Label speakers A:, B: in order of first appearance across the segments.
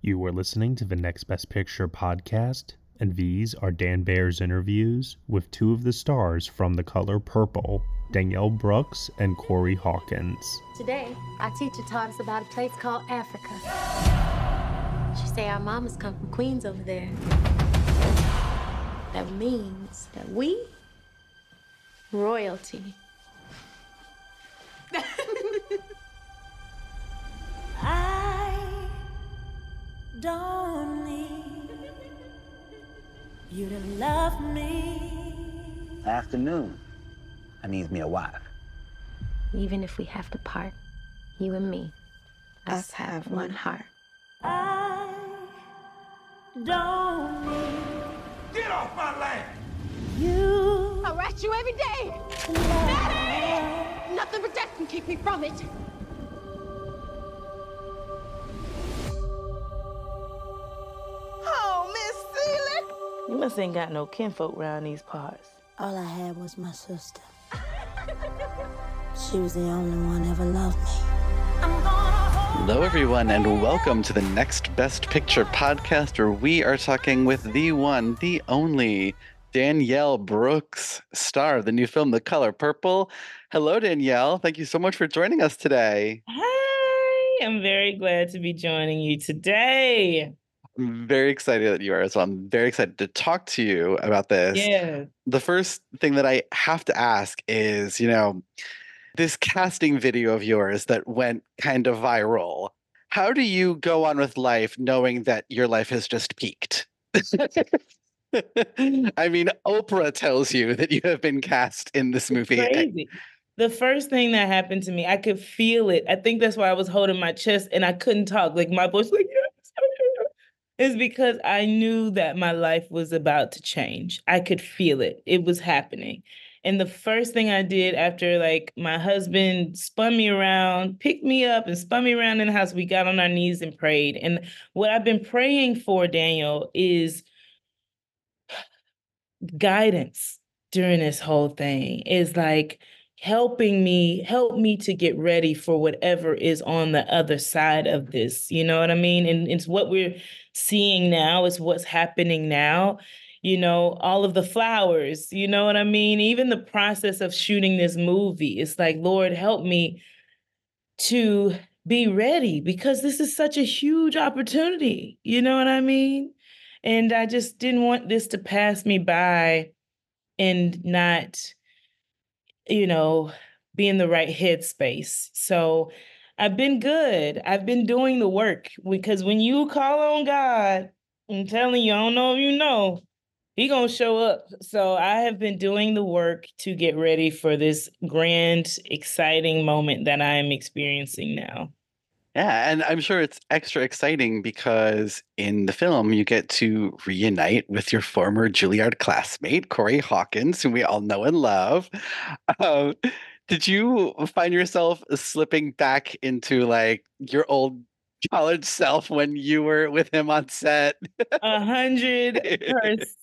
A: You are listening to the Next Best Picture podcast, and these are Dan Baer's interviews with two of the stars from The Color Purple, Danielle Brooks and Corey Hawkins.
B: Today, our teacher taught us about a place called Africa. She say our mamas come from Queens over there. That means that we royalty.
C: Don't need you to love me.
D: Afternoon. I needs me a wife.
B: Even if we have to part, you and me, us have one heart.
C: I don't need
E: Get off my land!
C: you.
B: I write you every day. Daddy! Nothing but death can keep me from it.
F: You must ain't got no kinfolk around these parts.
G: All I had was my sister. She was the only one ever loved me.
C: I'm gonna hold
H: Hello, everyone, and welcome to the Next Best Picture podcast, where we are talking with the one, the only Danielle Brooks, star of the new film The Color Purple. Hello, Danielle. Thank you so much for joining us today.
F: Hey, I'm very glad to be joining you today.
H: I'm very excited that you are as well. I'm very excited to talk to you about this.
F: Yeah.
H: The first thing that I have to ask is, you know, this casting video of yours that went kind of viral. How do you go on with life knowing that your life has just peaked? I mean, Oprah tells you that you have been cast in this movie.
F: Crazy. The first thing that happened to me, I could feel it. I think that's why I was holding my chest and I couldn't talk. Like my voice, like, is because I knew that my life was about to change. I could feel it. It was happening. And the first thing I did after like my husband spun me around, picked me up and spun me around in the house, we got on our knees and prayed. And what I've been praying for, Daniel, is guidance during this whole thing. Is like helping me, help me to get ready for whatever is on the other side of this. You know what I mean? And it's what we're seeing now, is what's happening now you know, all of the flowers, you know what I mean? Even the process of shooting this movie, it's like, Lord, help me to be ready because this is such a huge opportunity, you know what I mean? And I just didn't want this to pass me by and not, you know, be in the right headspace. So I've been good. I've been doing the work because when you call on God, I'm telling you, I don't know if you know, he gonna show up. So I have been doing the work to get ready for this grand, exciting moment that I am experiencing now.
H: Yeah, and I'm sure it's extra exciting because in the film you get to reunite with your former Juilliard classmate, Corey Hawkins, who we all know and love. Um, did you find yourself slipping back into like your old college self when you were with him on set?
F: A hundred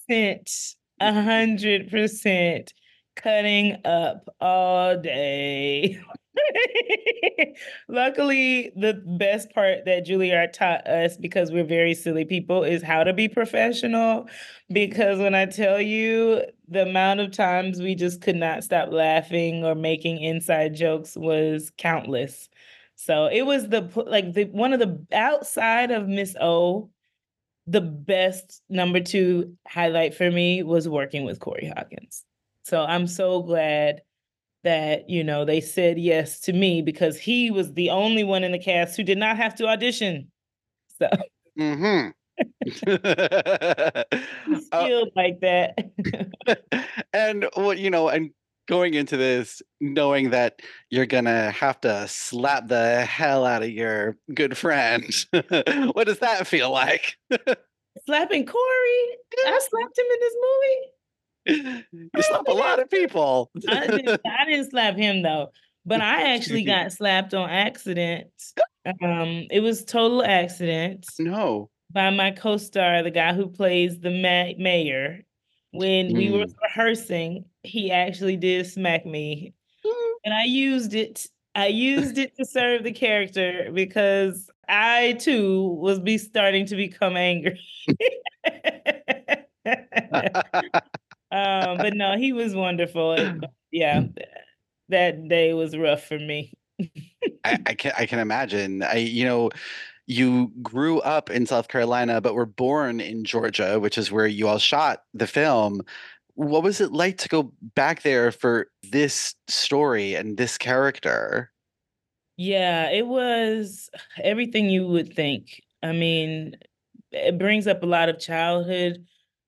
F: percent. A hundred percent. Cutting up all day. Luckily, the best part that Juilliard taught us, because we're very silly people, is how to be professional. Because when I tell you the amount of times we just could not stop laughing or making inside jokes was countless. So it was the like the one of the outside of Miss O, the best number two highlight for me was working with Corey Hawkins. So I'm so glad that you know they said yes to me because he was the only one in the cast who did not have to audition. So
H: Mm-hmm.
F: he's
H: Uh,
F: like that.
H: and what you know, and going into this knowing that you're gonna have to slap the hell out of your good friend. what does that feel like?
F: Slapping Corey. I slapped him in this movie.
H: You slap a lot of people.
F: I didn't, I didn't slap him though, but I actually got slapped on accident. Um, it was total accident
H: no.
F: by my co-star, the guy who plays the ma- mayor. When we were
H: Mm.
F: rehearsing, he actually did smack me, and I used it. I used it to serve the character because I too was be starting to become angry. um, but no, he was wonderful. yeah, that day was rough for me.
H: I, I can I can imagine. I you know, you grew up in South Carolina, but were born in Georgia, which is where you all shot the film. What was it like to go back there for this story and this character?
F: Yeah, it was everything you would think. I mean, it brings up a lot of childhood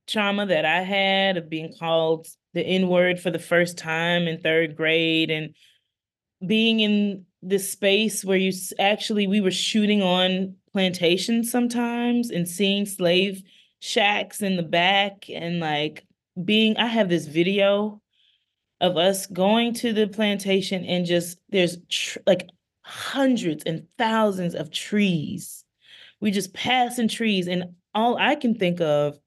F: trauma that I had of being called the N word for the first time in third grade and being in this space where you actually we were shooting on plantations sometimes and seeing slave shacks in the back and like being I have this video of us going to the plantation and just there's tr- like hundreds and thousands of trees. We just passing trees and all I can think of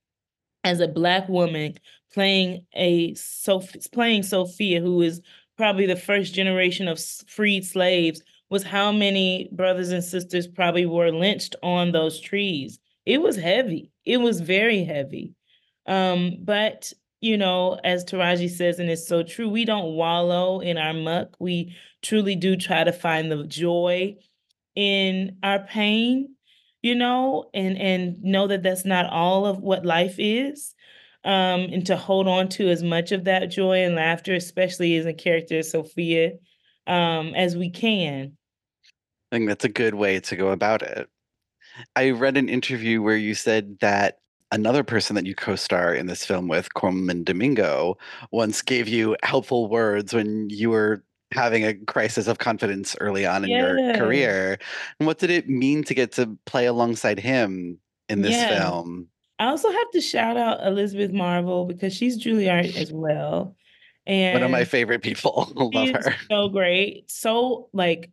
F: as a black woman playing a Soph- playing Sofia who is probably the first generation of freed slaves was how many brothers and sisters probably were lynched on those trees. It was heavy. It was very heavy. Um, but you know, as Taraji says, and it's so true, we don't wallow in our muck. We truly do try to find the joy in our pain, you know, and and know that that's not all of what life is. Um, and to hold on to as much of that joy and laughter, especially as a character Sofia, um, as we can.
H: I think that's a good way to go about it. I read an interview where you said that another person that you co-star in this film with, Colman Domingo, once gave you helpful words when you were having a crisis of confidence early on in your career. And what did it mean to get to play alongside him in this
F: Yeah.
H: film?
F: I also have to shout out Elizabeth Marvel because she's Juilliard as well. And
H: One of my favorite people. Love her.
F: so great, so like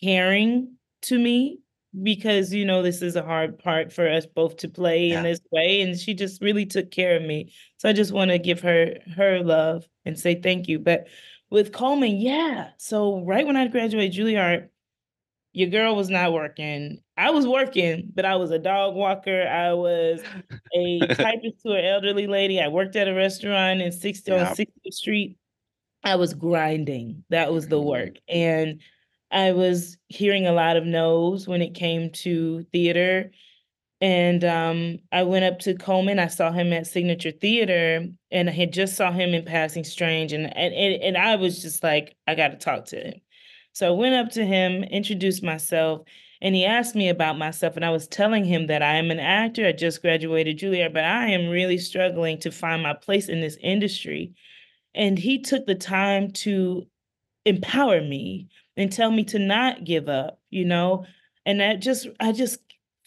F: caring to me because you know this is a hard part for us both to play in this way, and she just really took care of me. So I just want to give her her love and say thank you. But with Colman, yeah. So right when I graduated Juilliard, your girl was not working. I was working, but I was a dog walker. I was a typist to an elderly lady. I worked at a restaurant in 60 on
H: Yeah.
F: 60th Street. I was grinding. That was the
H: Mhm.
F: work. And I was hearing a lot of no's when it came to theater. And um, I went up to Colman. I saw him at Signature Theater, and I had just saw him in Passing Strange, and and and, I was just like, I got to talk to him. So I went up to him, introduced myself, and he asked me about myself, and I was telling him that I am an actor. I just graduated Juilliard, but I am really struggling to find my place in this industry. And he took the time to empower me and tell me to not give up, you know? And that just, I just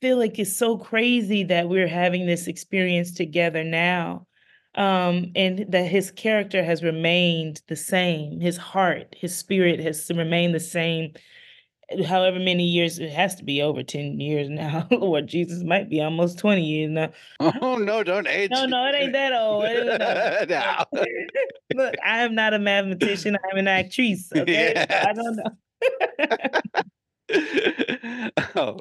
F: feel like it's so crazy that we're having this experience together now. Um, and that his character has remained the same. His heart, his spirit has remained the same. However many years, it has to be over 10 years now. Lord Jesus, might be almost 20 years now.
H: Oh no, don't age.
F: No, no, it ain't that old. It ain't that
H: No.
F: Look, I am not a mathematician. I'm an actress. Okay, So I don't know.
H: oh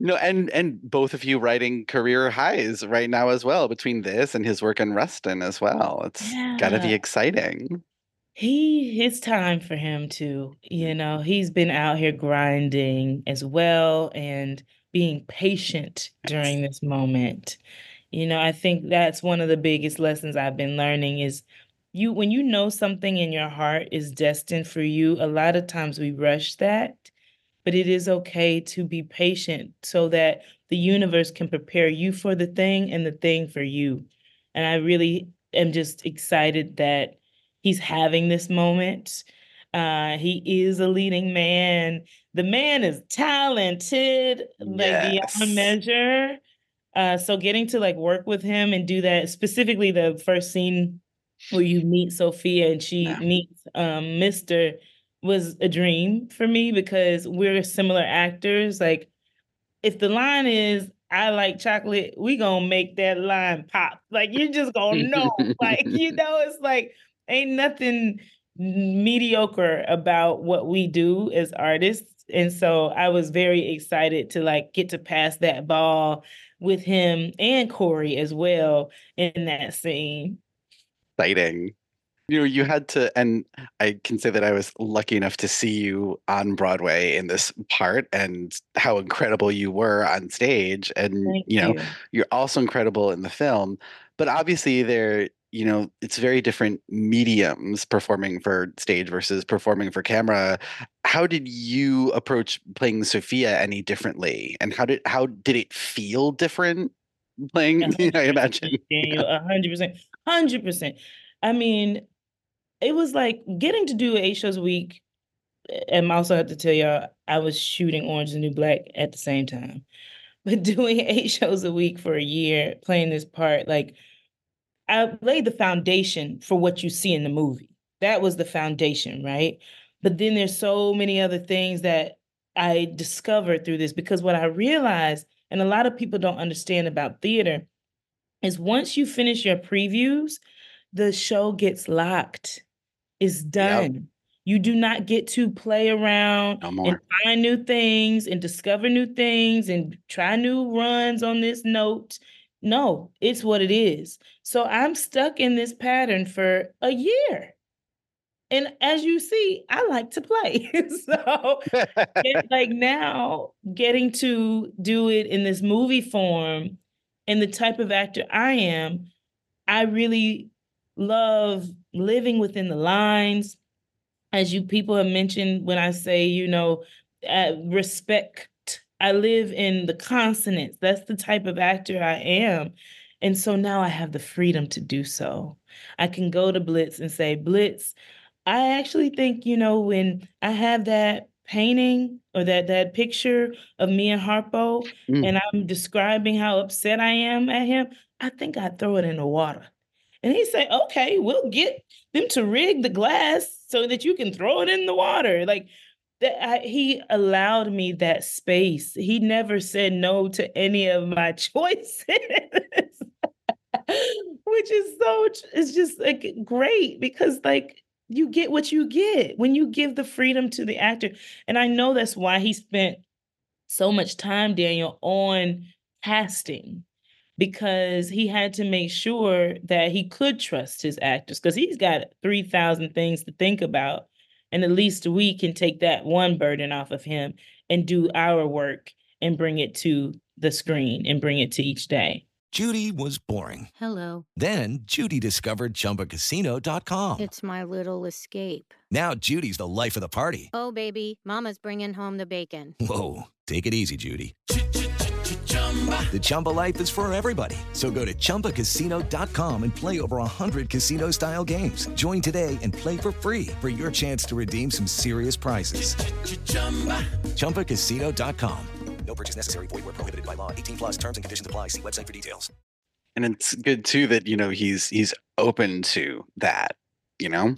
H: no and and both of you writing career highs right now as well between this and his work in Rustin as well. It's gotta be exciting.
F: He, it's time for him to, you know, he's been out here grinding as well and being patient during this moment. You know, I think that's one of the biggest lessons I've been learning is you when you know something in your heart is destined for you, a lot of times we rush that, but it is okay to be patient so that the universe can prepare you for the thing and the thing for you. And I really am just excited that he's having this moment. Uh, he is a leading man. The man is talented, like
H: Yes.
F: beyond measure. Uh, so getting to like work with him and do that specifically the first scene where you meet Sofia and she
H: Yeah.
F: meets um Mr. was a dream for me because we're similar actors. Like if the line is I like chocolate, we gonna make that line pop. Like you're just gonna know. like you know, it's like ain't nothing mediocre about what we do as artists. And so I was very excited to like get to pass that ball with him and Corey as well in that scene.
H: exciting. You know, you had to, and I can say that I was lucky enough to see you on Broadway in this part and how incredible you were on stage. And,
F: Thank
H: you know,
F: you.
H: you're also incredible in the film. But obviously, there, you know, it's very different mediums performing for stage versus performing for camera. How did you approach playing Sofia any differently? And how did how did it feel different playing? I imagine.
F: Daniel, a hundred percent, hundred percent. I mean, it was like getting to do eight shows a week. And I also have to tell y'all, I was shooting Orange is the New Black at the same time. But doing eight shows a week for a year, playing this part, like I laid the foundation for what you see in the movie. That was the foundation, right? But then there's so many other things that I discovered through this because what I realized, and a lot of people don't understand about theater, is once you finish your previews, the show gets locked. It's done. You do not get to play around
H: No
F: and find new things and discover new things and try new runs on this note. No, it's what it is. So I'm stuck in this pattern for a year. And as you see, I like to play. so like now getting to do it in this movie form and the type of actor I am, I really love living within the lines. As you people have mentioned, when I say, you know, uh, respect, I live in the consonants. That's the type of actor I am. And so now I have the freedom to do so. I can go to Blitz and say, Blitz, I actually think, you know, when I have that painting or that that picture of me and Harpo,
H: Mm.
F: and I'm describing how upset I am at him, I think I'd throw it in the water. And he said, okay, we'll get them to rig the glass so that you can throw it in the water. Like that I, he allowed me that space. He never said no to any of my choices. Which is so it's just like great because like you get what you get when you give the freedom to the actor. And I know that's why he spent so much time, Daniel, on casting because he had to make sure that he could trust his actors because he's got 3,000 things to think about. And at least we can take that one burden off of him and do our work and bring it to the screen and bring it to each day.
I: Judy was boring.
G: Hello.
I: Then Judy discovered ChumbaCasino.com.
G: It's my little escape.
I: Now Judy's the life of the party.
G: Oh, baby, Mama's bringing home the bacon.
I: Whoa, take it easy, Judy. The Chumba life is for everybody. So go to ChumbaCasino.com and play over 100 casino style games. Join today and play for free for your chance to redeem some serious prizes. ChumbaCasino.com. No purchase necessary. Void where prohibited by law. 18 plus terms and conditions apply. See website for details.
H: and it's good too that you know he's he's open to that you know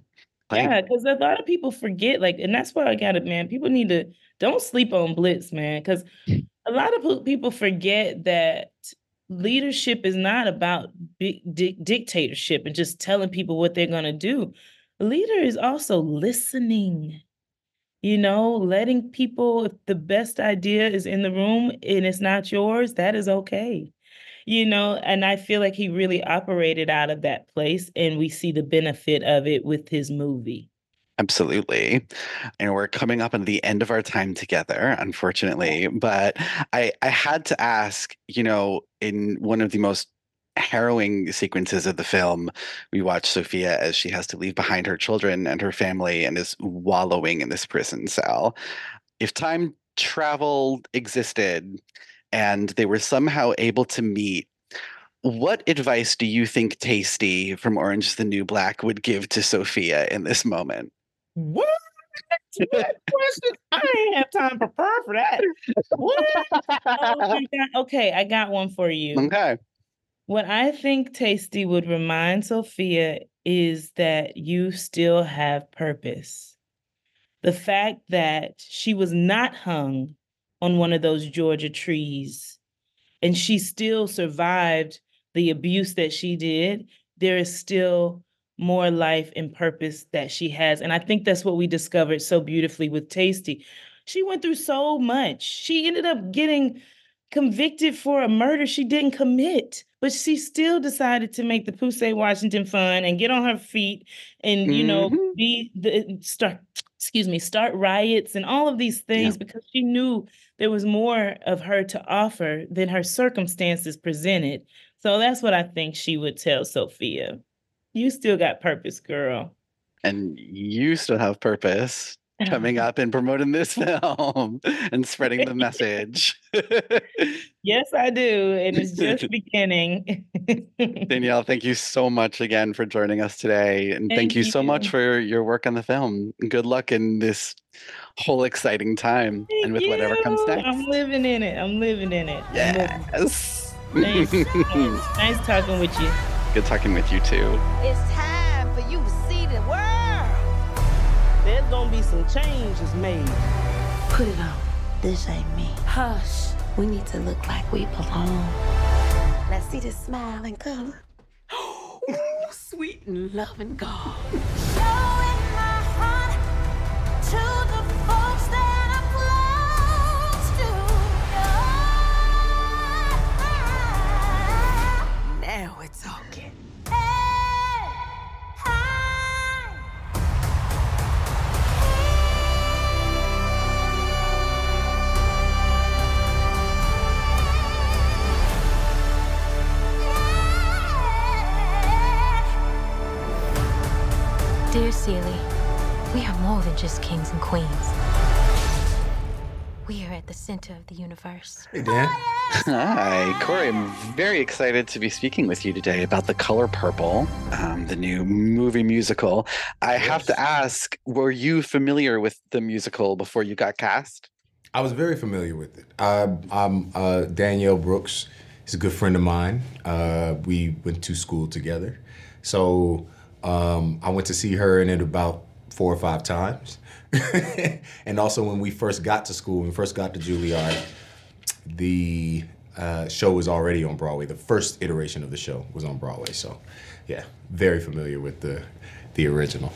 H: Like,
F: Yeah, because a lot of people forget, like, and that's why I got it, man. People need to don't sleep on Blitz, man, because a lot of people forget that leadership is not about big di- dictatorship and just telling people what they're gonna do. A leader is also listening. You know, letting people, if the best idea is in the room and it's not yours, that is okay. You know, and I feel like he really operated out of that place, and we see the benefit of it with his movie.
H: Absolutely. And we're coming up on the end of our time together, unfortunately. But I, I had to ask, you know, in one of the most harrowing sequences of the film, we watch Sofia as she has to leave behind her children and her family and is wallowing in this prison cell. If time travel existed and they were somehow able to meet, What advice do you think Tasty from Orange is the New Black would give to Sofia in this moment?
F: What? What question? I ain't have time to prepare for that. What? Oh. Okay, I got one for you.
H: Okay.
F: What I think Tasty would remind Sofia is that you still have purpose. The fact that she was not hung on one of those Georgia trees and she still survived the abuse that she did, there is still more life and purpose that she has. And I think that's what we discovered so beautifully with Tasty. She went through so much. She ended up getting convicted for a murder she didn't commit, but she still decided to make the Poussey Washington fun and get on her feet and, you know,
H: Mhm.
F: be the start, excuse me, start riots and all of these things because she knew there was more of her to offer than her circumstances presented. So that's what I think she would tell Sofia. You still got purpose, girl.
H: And you still have purpose coming up and promoting this film and spreading the message.
F: Yes, I do. And it's just beginning.
H: Danielle, thank you so much again for joining us today. And thank,
F: Thank
H: you so much for your work on the film. Good luck in this whole exciting time and with whatever comes next.
F: I'm living in it. I'm living in it.
H: Yes.
F: Thanks. Nice talking with you.
H: Good talking with you too.
C: It's time for you to see the world.
J: There's gonna be some changes made.
B: Put it on. This ain't me. Hush. We need to look like we belong. Let's see this smile and color. Sweet and loving God.
C: Close to.
B: Now.
K: Dear Celie, we are more than just kings and queens. We are at the center of the universe.
L: Hey, Dan.
H: Hi, Corey. I'm very excited to be speaking with you today about The Color Purple, um, the new movie musical. I have to ask, were you familiar with the musical before you got cast?
L: I was very familiar with it. I, I'm uh, Danielle Brooks. He's a good friend of mine. Uh, we went to school together. So um, I went to see her in it about four or five times. and also when we first got to school, when we first got to Juilliard, the uh, show was already on Broadway. The first iteration of the show was on Broadway. So yeah, very familiar with the the original.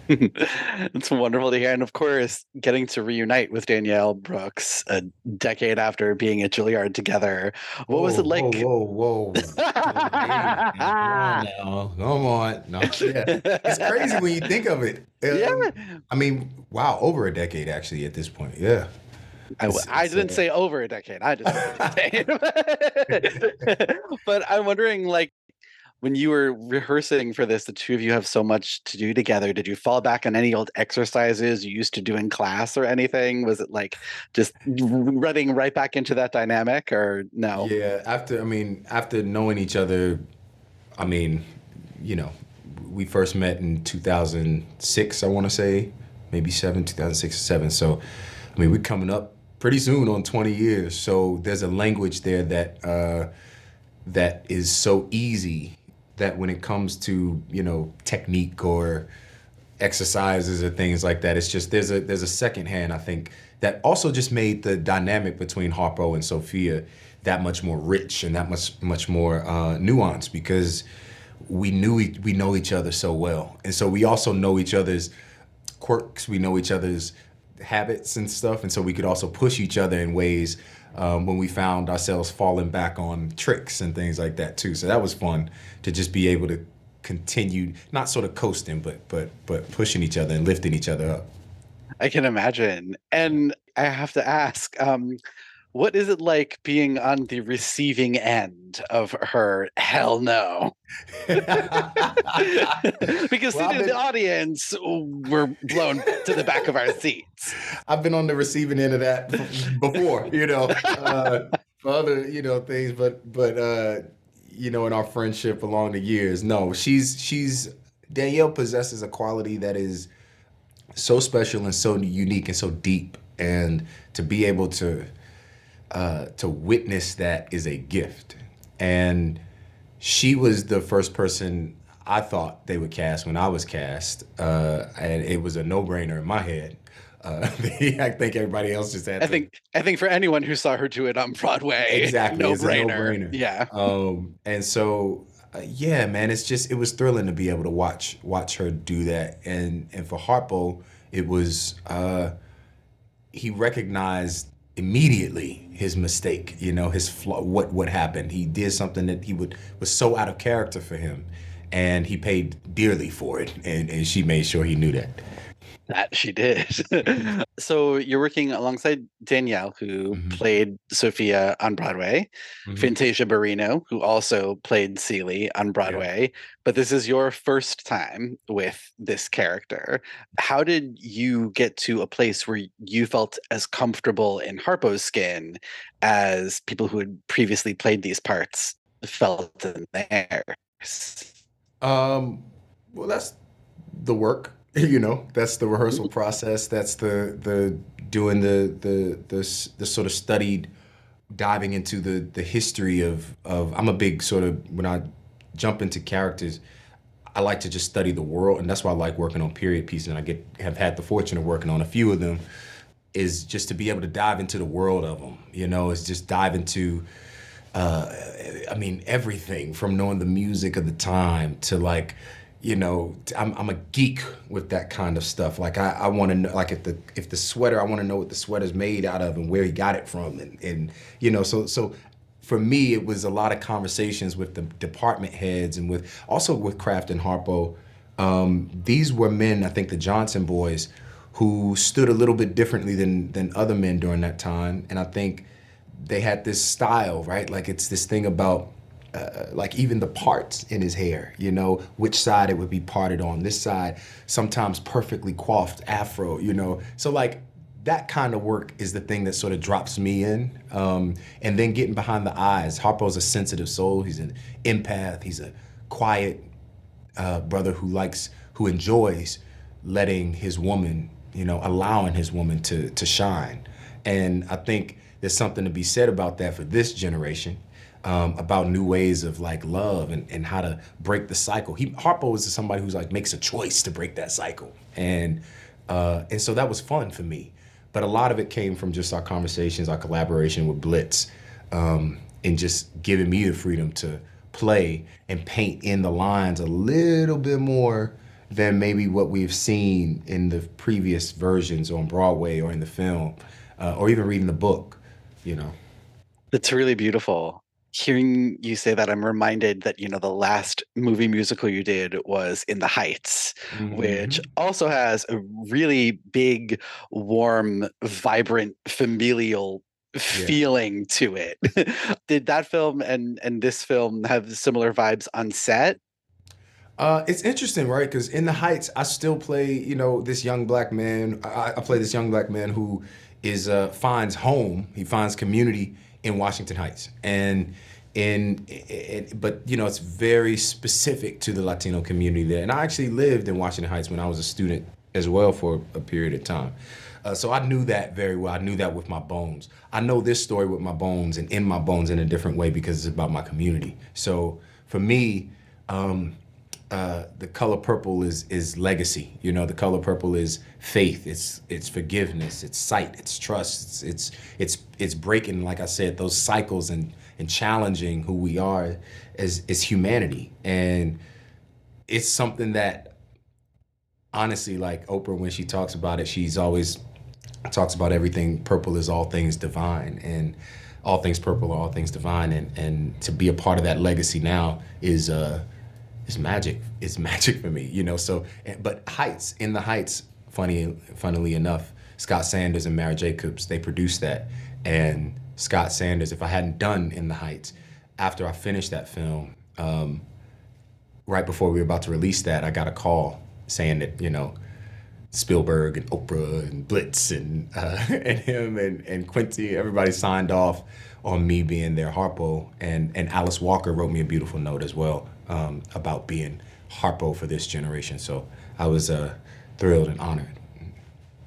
H: it's wonderful to hear. And of course, getting to reunite with Danielle Brooks a decade after being at Juilliard together. What was it like?
L: Whoa, whoa, whoa. Come on. Come on. No, yeah. It's crazy when you think of it. yeah. I mean, wow, over a decade actually at this point. Yeah.
H: I, I didn't say over a decade. I just said a decade. but I'm wondering, like, when you were rehearsing for this, the two of you have so much to do together. Did you fall back on any old exercises you used to do in class or anything? Was it like just running right back into that dynamic, or no?
L: Yeah. After, I mean, after knowing each other, I mean, you know, we first met in 2006, I want to say, maybe seven, 2006 or seven. So, I mean, we're coming up pretty soon on 20 years. So there's a language there that uh, that is so easy that when it comes to you know technique or exercises or things like that, it's just there's a there's a second hand I think that also just made the dynamic between Harpo and Sofia that much more rich and that much much more uh, nuanced because we knew we know each other so well, and so we also know each other's quirks. We know each other's habits and stuff, and so we could also push each other in ways um, when we found ourselves falling back on tricks and things like that too. So that was fun to just be able to continue, not sort of coasting, but but but pushing each other and lifting each other up.
H: I can imagine. And I have to ask, um, what is it like being on the receiving end of her hell no? because
L: Well,
H: sitting the audience, we're blown to the back of our seats.
L: I've been on the receiving end of that before, you know, uh, for other you know things, but but uh, you know, in our friendship along the years. No, she's she's Danielle possesses a quality that is so special and so unique and so deep, and to be able to uh, to witness that is a gift. And she was the first person I thought they would cast when I was cast, uh, and it was a no brainer in my head. Uh, I think everybody else just had.
H: I
L: to,
H: think I think for anyone who saw her do it on Broadway,
L: exactly
H: no
L: it's a
H: brainer.
L: no-brainer.
H: Yeah.
L: Um, and so uh, yeah, man, it's just it was thrilling to be able to watch watch her do that, and and for Harpo, it was uh, he recognized immediately his mistake. You know, his flaw, what what happened. He did something that he would was so out of character for him, and he paid dearly for it, and and she made sure he knew that.
H: That she did. so you're working alongside Danielle, who
L: Mm-hmm.
H: played Sofia on Broadway,
L: Mhm.
H: Fantasia Barrino, who also played Celie on Broadway. But this is your first time with this character. How did you get to a place where you felt as comfortable in Harpo's skin as people who had previously played these parts felt in theirs?
L: Um, well, that's the work. You know, that's the rehearsal process. That's the the doing the the the the sort of studied diving into the the history of of. I'm a big sort of when I jump into characters. I like to just study the world, and that's why I like working on period pieces. And I get have had the fortune of working on a few of them. Is just to be able to dive into the world of them. You know, it's just dive into uh, I mean, everything from knowing the music of the time to like, you know, I'm, I'm a geek with that kind of stuff. Like I, I want to know, like if the if the sweater, I want to know what the sweater's made out of and where he got it from, and and you know, so so for me, it was a lot of conversations with the department heads and with also with Kraft and Harpo. Um, these were men, I think, the Johnson boys, who stood a little bit differently than than other men during that time, and I think they had this style, right? Like it's this thing about uh, like even the parts in his hair, you know, which side it would be parted on. This side, sometimes perfectly coiffed afro, you know. So like that kind of work is the thing that sort of drops me in. Um, and then getting behind the eyes. Harpo's a sensitive soul. He's an empath. He's a quiet uh, brother who likes, who enjoys letting his woman, you know, allowing his woman to to shine. And I think there's something to be said about that for this generation, um, about new ways of like love and, and how to break the cycle. He Harpo is somebody who's like makes a choice to break that cycle, and uh, and so that was fun for me. But a lot of it came from just our conversations, our collaboration with Blitz, um, and just giving me the freedom to play and paint in the lines a little bit more than maybe what we've seen in the previous versions on Broadway or in the film, uh, or even reading the book, you know.
H: It's really beautiful. Hearing you say that, I'm reminded that, you know, the last movie musical you did was In the Heights, which also has a really big, warm, vibrant, familial feeling to it. did that film and and this film have similar vibes on set?
L: Uh, it's interesting, right? Because in the Heights, I still play, you know, this young black man. I, I play this young black man who is uh, finds home. He finds community in Washington Heights, and in but you know, it's very specific to the Latino community there. And I actually lived in Washington Heights when I was a student as well for a period of time. Uh, so I knew that very well. I knew that with my bones. I know this story with my bones and in my bones in a different way because it's about my community. So for me, um, uh, the color purple is is legacy. You know, the color purple is faith. It's it's forgiveness. It's sight. It's trust. It's it's it's it's breaking, like I said, those cycles and and challenging who we are as as humanity. And it's something that honestly, like Oprah, when she talks about it, she's always talks about everything purple is all things divine and all things purple are all things divine and and to be a part of that legacy now is uh is magic. It's magic for me you know so but heights in the heights funny funnily enough scott sanders and mara jacobs they produced that. And scott sanders if i hadn't done in the heights after i finished that film um right before we were about to release that i got a call saying that you know Spielberg and Oprah and Blitz and uh, and him and, and Quincy, everybody signed off on me being their Harpo. And and Alice Walker wrote me a beautiful note as well um, about being Harpo for this generation. So I was uh, thrilled and honored.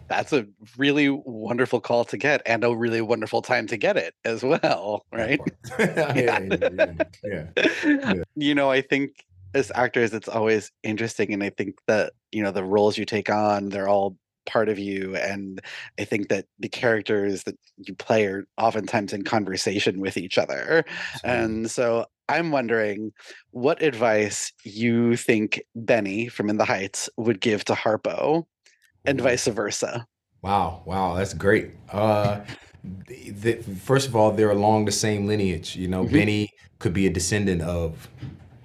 H: That's a really wonderful call to get and a really wonderful time to get it as well, right?
L: yeah, yeah, yeah, yeah.
H: You know, I think as actors it's always interesting and I think that, you know, the roles you take on, they're all part of you and I think that the characters that you play are oftentimes in conversation with each other. And so I'm wondering what advice you think Benny from In the Heights would give to Harpo and vice versa.
L: Wow, wow, that's great. Uh, the, the, first of all, they're along the same lineage. You know,
H: Mhm.
L: Benny could be a descendant of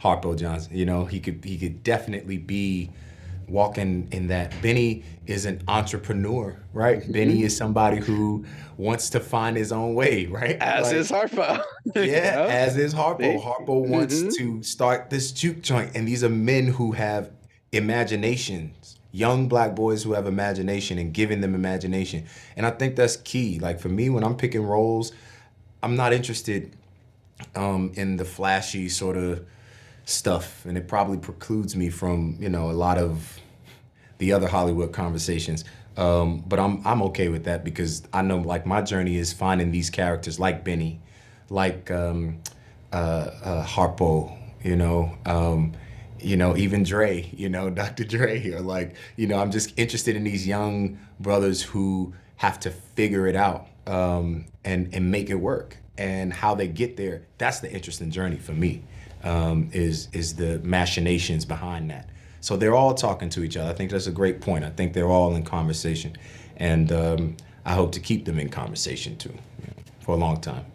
L: Harpo Johnson. You know, he could he could definitely be walking in that. Benny is an entrepreneur, right? Benny is somebody who wants to find his own way, right?
H: As
L: Like-
H: is Harpo. you
L: yeah,
H: know?
L: as is Harpo. Harpo wants
H: Mhm.
L: to start this juke joint, and these are men who have imaginations, young black boys who have imagination and giving them imagination. And I think that's key. Like for me, when I'm picking roles, I'm not interested um, in the flashy sort of stuff, and it probably precludes me from you know a lot of the other Hollywood conversations. Um, but I'm I'm okay with that because I know like my journey is finding these characters like Benny, like um, uh, uh, Harpo, you know, um, you know even Dre, you know Dr. Dre, here. like you know I'm just interested in these young brothers who have to figure it out um, and and make it work and how they get there. That's the interesting journey for me. Um, is is the machinations behind that. So they're all talking to each other. I think that's a great point. I think they're all in conversation, and um, I hope to keep them in conversation too you know, for a long time.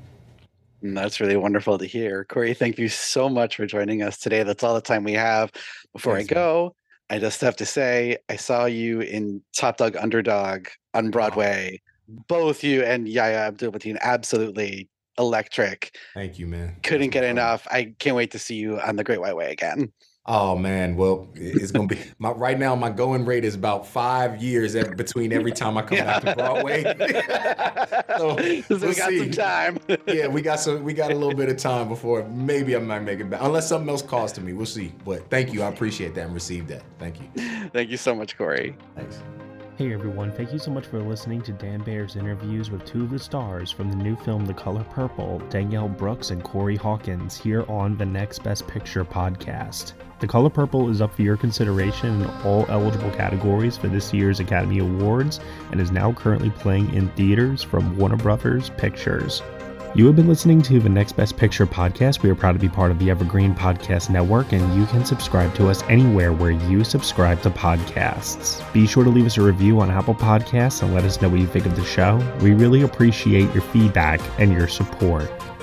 H: And That's really wonderful to hear. Corey, thank you so much for joining us today. That's all the time we have. Before
L: Thanks,
H: I go, I just have to say I saw you in Top Dog Underdog on Broadway. Both you and Yahya Abdul Mateen absolutely electric.
L: Thank you, man.
H: Couldn't get enough. I can't wait to see you on the Great White Way again.
L: Oh man, well, it's gonna be my right now. My going rate is about five years ev- between every time I come back to Broadway. so
H: So we got some time.
L: yeah, we got some. We got a little bit of time before maybe I might make it back, unless something else calls to me. We'll see. But thank you. I appreciate that and received that. Thank you.
H: Thank you so much, Corey.
L: Thanks.
A: Hey everyone, thank you so much for listening to Dan Baer's interviews with two of the stars from the new film The Color Purple, Danielle Brooks and Corey Hawkins, here on the Next Best Picture podcast. The Color Purple is up for your consideration in all eligible categories for this year's Academy Awards and is now currently playing in theaters from Warner Brothers Pictures. You have been listening to the Next Best Picture podcast. We are proud to be part of the Evergreen Podcast Network, and you can subscribe to us anywhere where you subscribe to podcasts. Be sure to leave us a review on Apple Podcasts and let us know what you think of the show. We really appreciate your feedback and your support,